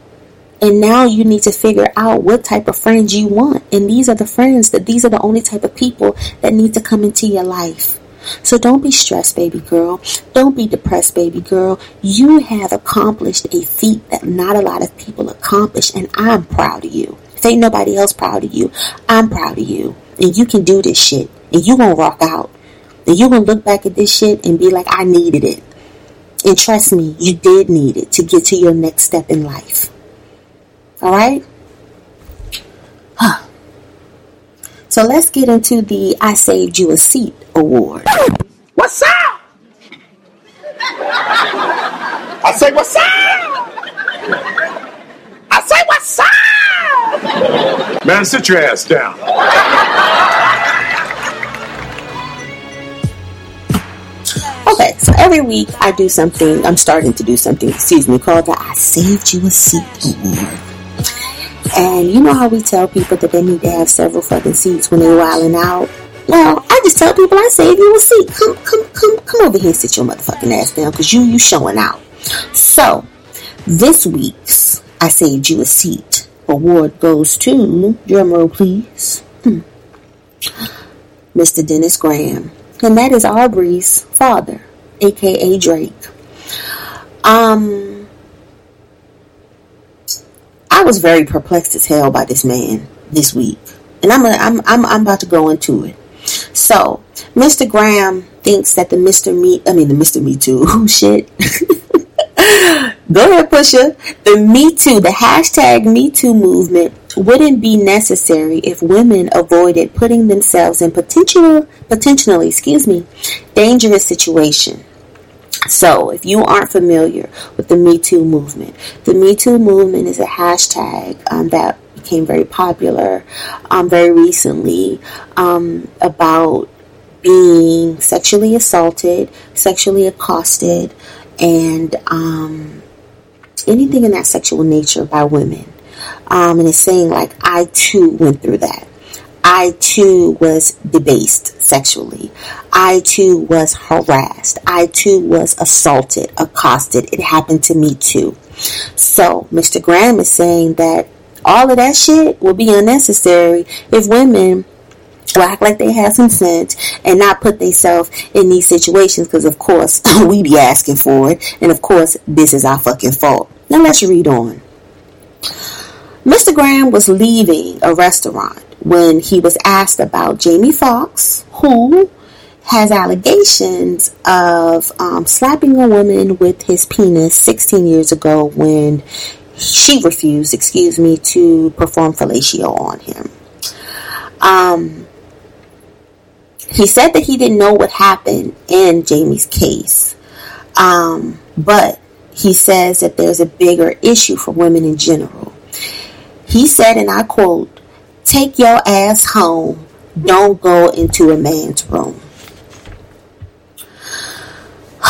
And now you need to figure out what type of friends you want. And these are the friends that these are the only type of people that need to come into your life. So don't be stressed, baby girl. Don't be depressed, baby girl. You have accomplished a feat that not a lot of people accomplish, and I'm proud of you. If ain't nobody else proud of you, I'm proud of you. And you can do this shit, and you gonna rock out. And you gonna look back at this shit and be like, I needed it. And trust me, you did need it to get to your next step in life. Alright? Huh. [sighs] So let's get into the I Saved You a Seat award. What's up? I say what's up. I say what's up. Man, sit your ass down. Okay, so every week I do something, I'm starting to do something, excuse me, called the I Saved You a Seat Award. And you know how we tell people that they need to have several fucking seats when they're wilding out? Well, I just tell people I saved you a seat. Come, come, come, come over here and sit your motherfucking ass down because you, you showing out. So, this week's I Saved You a Seat award goes to, drumroll please, hmm, Mr. Dennis Graham. And that is Aubrey's father, aka Drake. Um, I was very perplexed as hell by this man this week. And I'm, I'm, I'm, I'm about to go into it. So, Mr. Graham thinks that the Mr. Me, I mean the Mr. Me Too, [laughs] oh shit. [laughs] Go ahead, Pusha. The Me Too, the hashtag Me Too movement wouldn't be necessary if women avoided putting themselves in potential, potentially, excuse me, dangerous situation. So, if you aren't familiar with the Me Too movement, the Me Too movement is a hashtag um, that became very popular um, very recently um, about being sexually assaulted, sexually accosted, and um, anything in that sexual nature by women. Um, and it's saying, like, I too went through that. I too was debased sexually. I too was harassed. I too was assaulted, accosted. It happened to me too. So, Mr. Graham is saying that all of that shit will be unnecessary if women will act like they have some sense and not put themselves in these situations because, of course, [laughs] we be asking for it. And, of course, this is our fucking fault. Now, let's read on. Mr. Graham was leaving a restaurant when he was asked about Jamie Foxx, who has allegations of um, slapping a woman with his penis 16 years ago when she refused, excuse me, to perform fellatio on him. Um, he said that he didn't know what happened in Jamie's case, um, but he says that there's a bigger issue for women in general. He said, and I quote, Take your ass home. Don't go into a man's room. [sighs]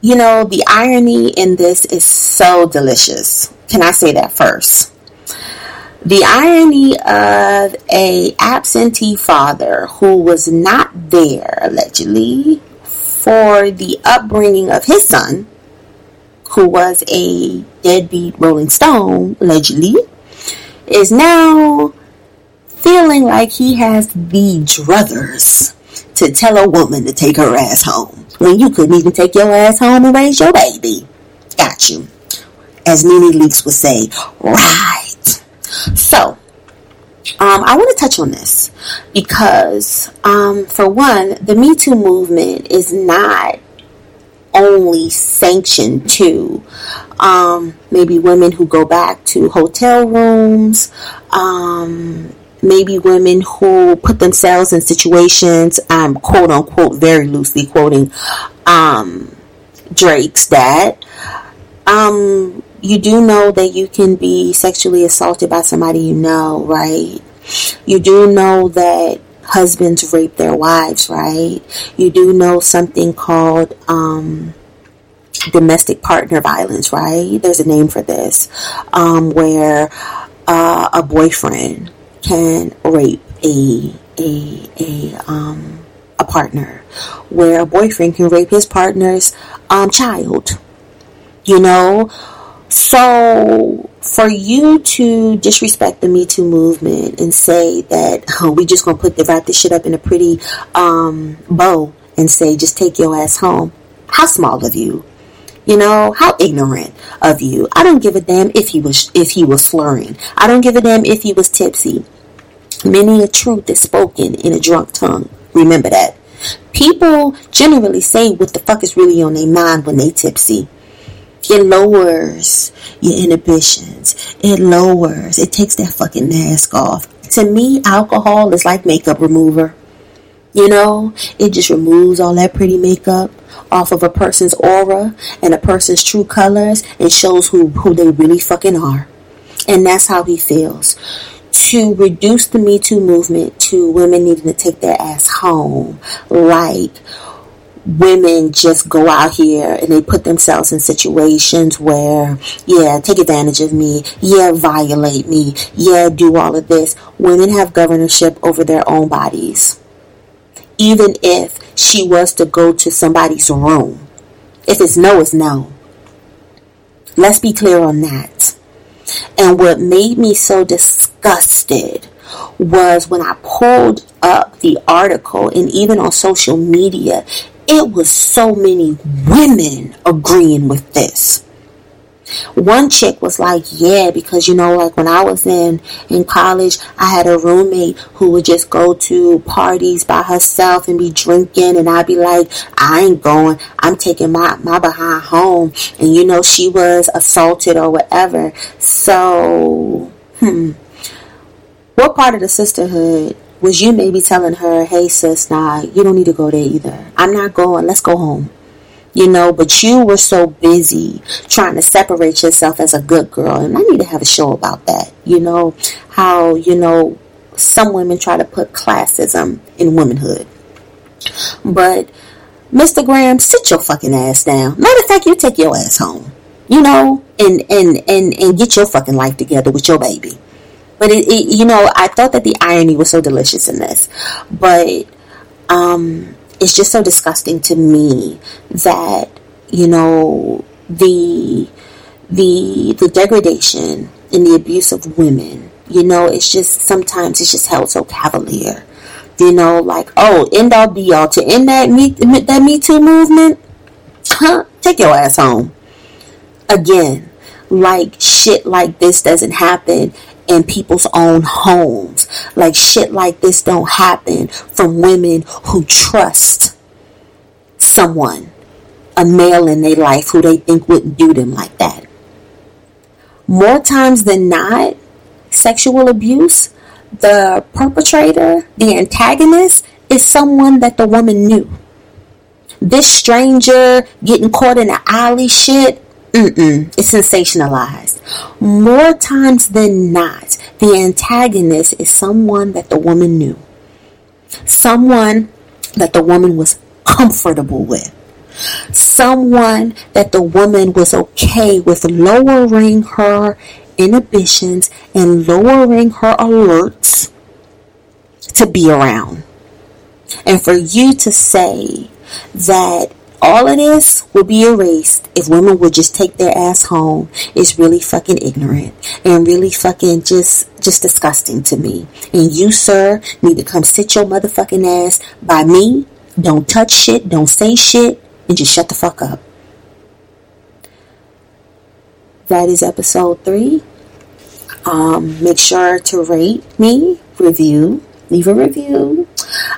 you know, the irony in this is so delicious. Can I say that first? The irony of a absentee father who was not there allegedly for the upbringing of his son who was a deadbeat Rolling Stone, allegedly, is now feeling like he has the druthers to tell a woman to take her ass home when you couldn't even take your ass home and raise your baby. Got you. As NeNe Leakes would say, right. So, um, I want to touch on this because, um, for one, the Me Too movement is not only sanctioned to um, maybe women who go back to hotel rooms, um, maybe women who put themselves in situations, um, quote unquote, very loosely quoting um, Drake's dad. Um, you do know that you can be sexually assaulted by somebody you know, right? You do know that husbands rape their wives, right? You do know something called um, domestic partner violence, right? There's a name for this, um, where uh, a boyfriend can rape a a a um, a partner, where a boyfriend can rape his partner's um, child. You know, so for you to disrespect the Me Too movement and say that oh, [laughs] we just gonna put the wrap this shit up in a pretty um, bow and say just take your ass home. How small of you? You know how ignorant of you. I don't give a damn if he was if he was slurring. I don't give a damn if he was tipsy. Many a truth is spoken in a drunk tongue. Remember that. People generally say what the fuck is really on their mind when they tipsy. It lowers your inhibitions. It lowers. It takes that fucking mask off. To me, alcohol is like makeup remover. You know, it just removes all that pretty makeup off of a person's aura and a person's true colors and shows who, who they really fucking are. And that's how he feels. To reduce the Me Too movement to women needing to take their ass home, like women just go out here and they put themselves in situations where, yeah, take advantage of me, yeah, violate me, yeah, do all of this. Women have governorship over their own bodies. Even if she was to go to somebody's room. If it's no, it's no. Let's be clear on that. And what made me so disgusted was when I pulled up the article and even on social media, it was so many women agreeing with this. One chick was like, yeah, because you know, like when I was in in college, I had a roommate who would just go to parties by herself and be drinking, and I'd be like, I ain't going. I'm taking my my behind home, and you know, she was assaulted or whatever. So, hmm, what part of the sisterhood was you maybe telling her, hey sis, nah, you don't need to go there either. I'm not going. Let's go home. You know, but you were so busy trying to separate yourself as a good girl. And I need to have a show about that. You know, how, you know, some women try to put classism in womanhood. But Mr. Graham, sit your fucking ass down. Matter of fact, you take your ass home. You know, and and and and get your fucking life together with your baby. But it, it, you know, I thought that the irony was so delicious in this, but um, it's just so disgusting to me that you know the the the degradation and the abuse of women. You know, it's just sometimes it's just held so cavalier. You know, like oh, end all be all to end that me that Me Too movement. Huh? Take your ass home. Again, like shit like this doesn't happen in people's own homes. Like shit like this don't happen from women who trust someone, a male in their life who they think wouldn't do them like that. More times than not, sexual abuse, the perpetrator, the antagonist, is someone that the woman knew. This stranger getting caught in the alley shit, Mm-mm, it's sensationalized. More times than not, the antagonist is someone that the woman knew, someone that the woman was comfortable with, someone that the woman was okay with lowering her inhibitions and lowering her alerts to be around. And for you to say that all of this will be erased if women would just take their ass home. It's really fucking ignorant and really fucking just just disgusting to me. And you, sir, need to come sit your motherfucking ass by me. Don't touch shit, don't say shit, and just shut the fuck up. That is episode three. Um, make sure to rate me, review, leave a review.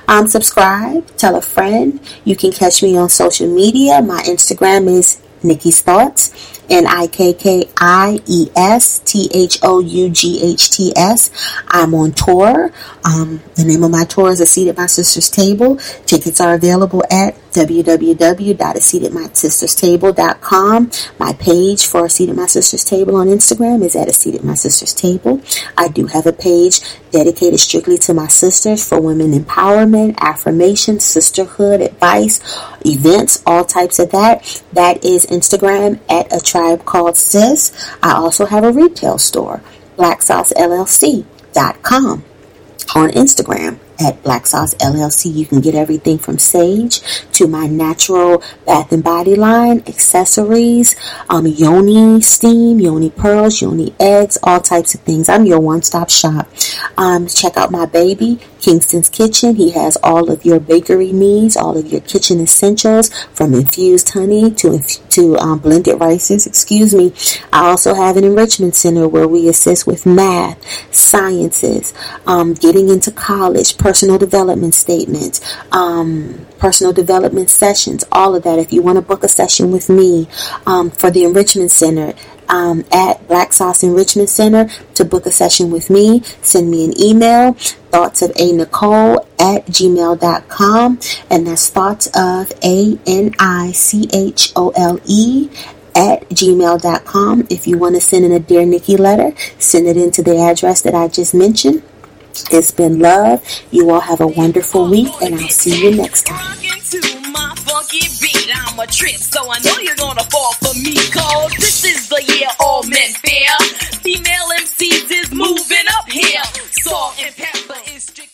Um, subscribe, tell a friend. You can catch me on social media. My Instagram is Nikki's Thoughts. N I K K I E S T H O U G H T S. I'm on tour. Um, the name of my tour is A Seat at My Sister's Table. Tickets are available at www.aseatatmysisterstable.com. My page for A Seat at My Sister's Table on Instagram is at A Seat at My Sister's Table. I do have a page dedicated strictly to my sisters for women empowerment, affirmation, sisterhood, advice, events, all types of that. That is Instagram at a tribe called Sis. I also have a retail store, blacksaucellc.com on Instagram at Black Sauce LLC. You can get everything from sage to my natural bath and body line, accessories, um, yoni steam, yoni pearls, yoni eggs, all types of things. I'm your one-stop shop. Um, check out my baby, Kingston's Kitchen. He has all of your bakery needs, all of your kitchen essentials, from infused honey to to um, blended rices. Excuse me. I also have an enrichment center where we assist with math, sciences, um, getting into college, personal development statements, um, personal development sessions, all of that. If you want to book a session with me um, for the enrichment center, um, at Black Sauce Enrichment Center to book a session with me. Send me an email, thoughts of a Nichole at gmail.com, and that's thoughts of a N I C H O L E at gmail.com. If you want to send in a Dear Nikki letter, send it into the address that I just mentioned. It's been love. You all have a wonderful week, and I'll see you next time. I'm a trip, so I know you're gonna fall for me. Cause this is the year all men fear. Female MCs is moving up here. Salt-N-Pepa is strict.